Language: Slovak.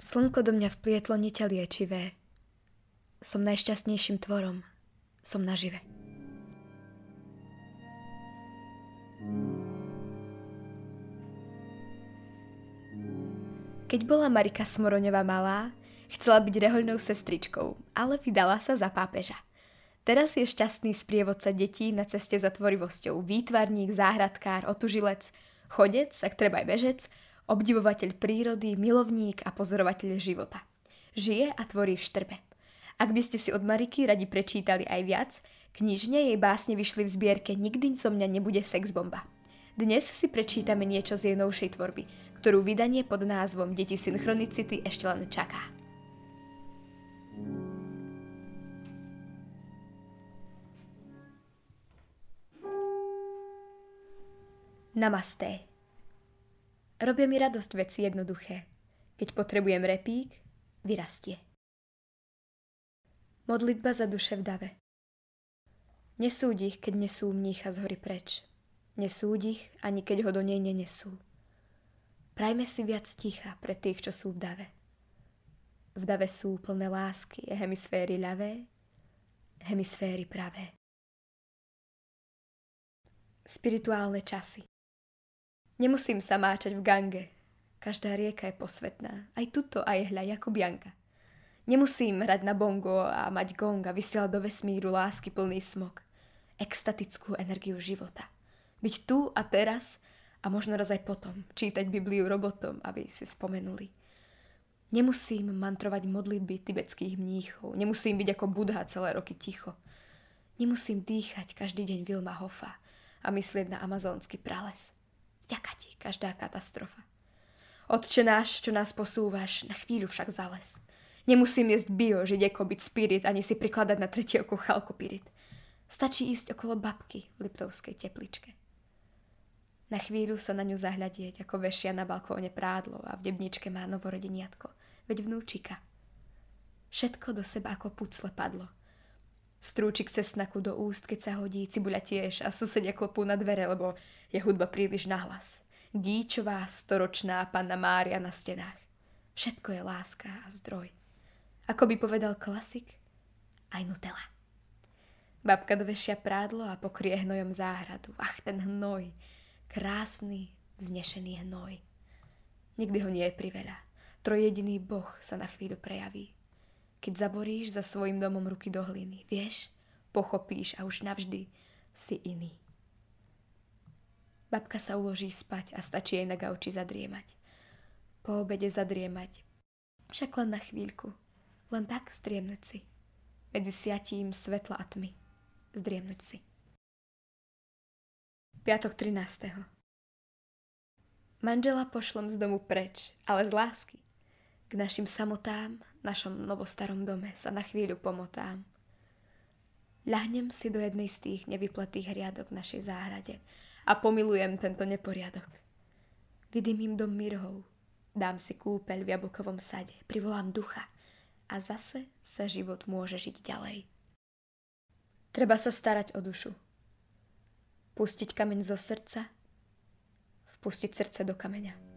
Slnko do mňa vplietlo niťa liečivé. Som najšťastnejším tvorom. Som nažive. Keď bola Marika Smoroňová malá, chcela byť rehoľnou sestričkou, ale vydala sa za pápeža. Teraz je šťastný sprievodca detí na ceste za tvorivosťou, výtvarník, záhradkár, otužilec, chodec, ak treba aj bežec, obdivovateľ prírody, milovník a pozorovateľ života. Žije a tvorí v štrbe. Ak by ste si od Mariky radi prečítali aj viac, knižne jej básne vyšli v zbierke Nikdy zo mňa nebude sex bomba. Dnes si prečítame niečo z jej novšej tvorby, ktorú vydanie pod názvom Deti synchronicity ešte len čaká. Namasté. Robia mi radosť veci jednoduché. Keď potrebujem repík, vyrastie. Modlitba za duše v dave. Nesúď ich, keď nesú mnícha z hory preč. Nesúď ich, ani keď ho do nej nenesú. Prajme si viac ticha pre tých, čo sú v dave. V dave sú plné lásky, hemisféry ľavé, hemisféry pravé. Spirituálne časy Nemusím sa máčať v gange. Každá rieka je posvetná. Aj tuto, aj hľa, ako Bianka. Nemusím hrať na bongo a mať gong a vysielať do vesmíru lásky plný smog. Extatickú energiu života. Byť tu a teraz a možno raz aj potom čítať Bibliu robotom, aby si spomenuli. Nemusím mantrovať modlitby tibetských mníchov, nemusím byť ako Budha celé roky ticho. Nemusím dýchať každý deň Vilma Hofa a myslieť na amazónsky prales. Vďaka ti každá katastrofa. Otče náš, čo nás posúvaš, na chvíľu však zales. Nemusím jesť bio, žiť ako byť spirit, ani si prikladať na tretie oko chalkopirit. Stačí ísť okolo babky v Liptovskej tepličke. Na chvíľu sa na ňu zahľadieť, ako vešia na balkóne prádlo a v debničke má novorodeniatko, veď vnúčika. Všetko do seba ako pucle padlo. Strúčik cesnaku do úst, keď sa hodí, cibuľa tiež a susedia klopú na dvere, lebo je hudba príliš nahlas. Gíčová, storočná panna Mária na stenách. Všetko je láska a zdroj. Ako by povedal klasik, aj Nutella. Babka dovešia prádlo a pokrie hnojom záhradu. Ach, ten hnoj krásny, vznešený hnoj. Nikdy ho nie je priveľa. Trojediný Boh sa na chvíľu prejaví. Keď zaboríš za svojim domom ruky do hliny, vieš, pochopíš a už navždy si iný. Babka sa uloží spať a stačí jej na gauči zadriemať. Po obede zadriemať. Však len na chvíľku. Len tak striemnúť si. Medzi siatím svetla a tmy. Zdriemnúť si. Piatok 13. Manžela pošlom z domu preč, ale z lásky. K našim samotám, našom novostarom dome sa na chvíľu pomotám. Ľahnem si do jednej z tých nevypletých hriadok v našej záhrade a pomilujem tento neporiadok. Vydymím dom mirhov, dám si kúpeľ v jablkovom sade, privolám ducha a zase sa život môže žiť ďalej. Treba sa starať o dušu, pustiť kameň zo srdca, vpustiť srdce do kameňa.